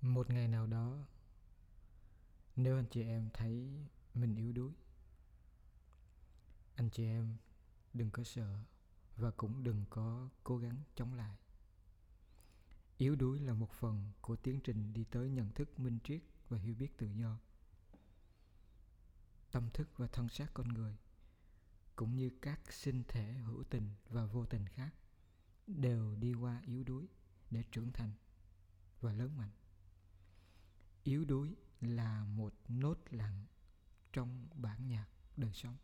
một ngày nào đó, nếu anh chị em thấy mình yếu đuối, anh chị em đừng có sợ và cũng đừng có cố gắng chống lại. Yếu đuối là một phần của tiến trình đi tới nhận thức minh triết và hiểu biết tự do. Tâm thức và thân xác con người, cũng như các sinh thể hữu tình và vô tình khác, đều đi qua yếu đuối để trưởng thành và lớn mạnh yếu đuối là một nốt lặng trong bản nhạc đời sống.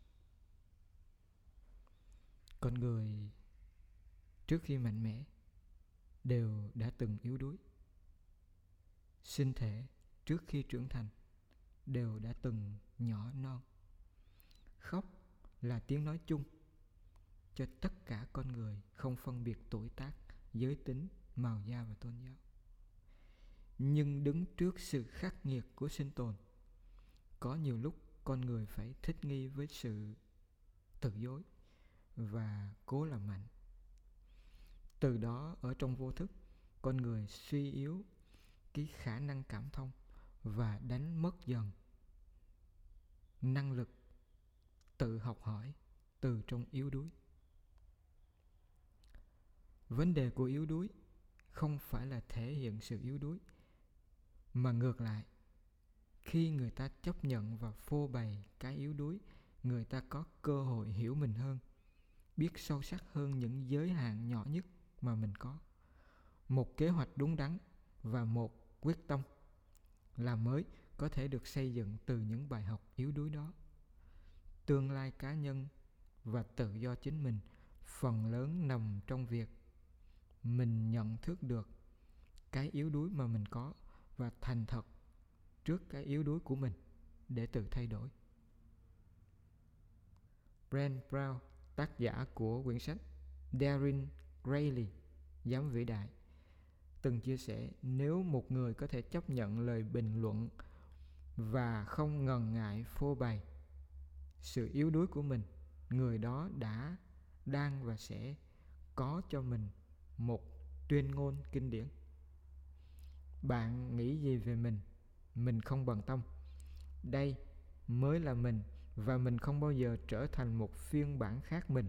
Con người trước khi mạnh mẽ đều đã từng yếu đuối. Sinh thể trước khi trưởng thành đều đã từng nhỏ non. Khóc là tiếng nói chung cho tất cả con người không phân biệt tuổi tác, giới tính, màu da và tôn giáo nhưng đứng trước sự khắc nghiệt của sinh tồn, có nhiều lúc con người phải thích nghi với sự tự dối và cố làm mạnh. Từ đó, ở trong vô thức, con người suy yếu cái khả năng cảm thông và đánh mất dần năng lực tự học hỏi từ trong yếu đuối. Vấn đề của yếu đuối không phải là thể hiện sự yếu đuối mà ngược lại, khi người ta chấp nhận và phô bày cái yếu đuối, người ta có cơ hội hiểu mình hơn, biết sâu sắc hơn những giới hạn nhỏ nhất mà mình có. Một kế hoạch đúng đắn và một quyết tâm làm mới có thể được xây dựng từ những bài học yếu đuối đó. Tương lai cá nhân và tự do chính mình phần lớn nằm trong việc mình nhận thức được cái yếu đuối mà mình có và thành thật trước cái yếu đuối của mình để tự thay đổi. Brand Brown, tác giả của quyển sách Darren Grayly, giám vĩ đại, từng chia sẻ nếu một người có thể chấp nhận lời bình luận và không ngần ngại phô bày sự yếu đuối của mình, người đó đã, đang và sẽ có cho mình một tuyên ngôn kinh điển bạn nghĩ gì về mình? Mình không bận tâm. Đây mới là mình và mình không bao giờ trở thành một phiên bản khác mình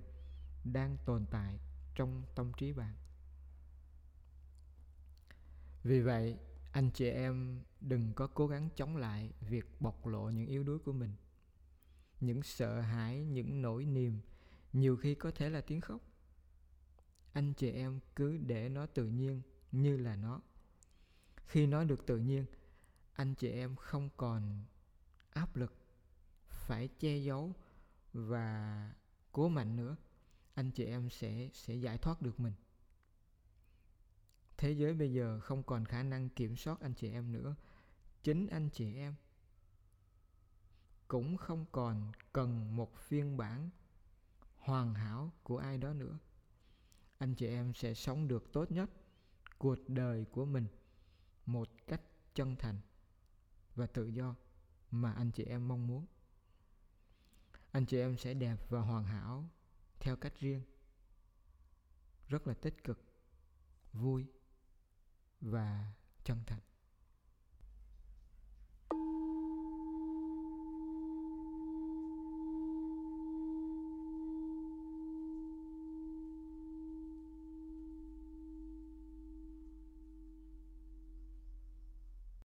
đang tồn tại trong tâm trí bạn. Vì vậy, anh chị em đừng có cố gắng chống lại việc bộc lộ những yếu đuối của mình. Những sợ hãi, những nỗi niềm nhiều khi có thể là tiếng khóc. Anh chị em cứ để nó tự nhiên như là nó khi nói được tự nhiên, anh chị em không còn áp lực phải che giấu và cố mạnh nữa. Anh chị em sẽ sẽ giải thoát được mình. Thế giới bây giờ không còn khả năng kiểm soát anh chị em nữa. Chính anh chị em cũng không còn cần một phiên bản hoàn hảo của ai đó nữa. Anh chị em sẽ sống được tốt nhất cuộc đời của mình một cách chân thành và tự do mà anh chị em mong muốn. Anh chị em sẽ đẹp và hoàn hảo theo cách riêng, rất là tích cực, vui và chân thành.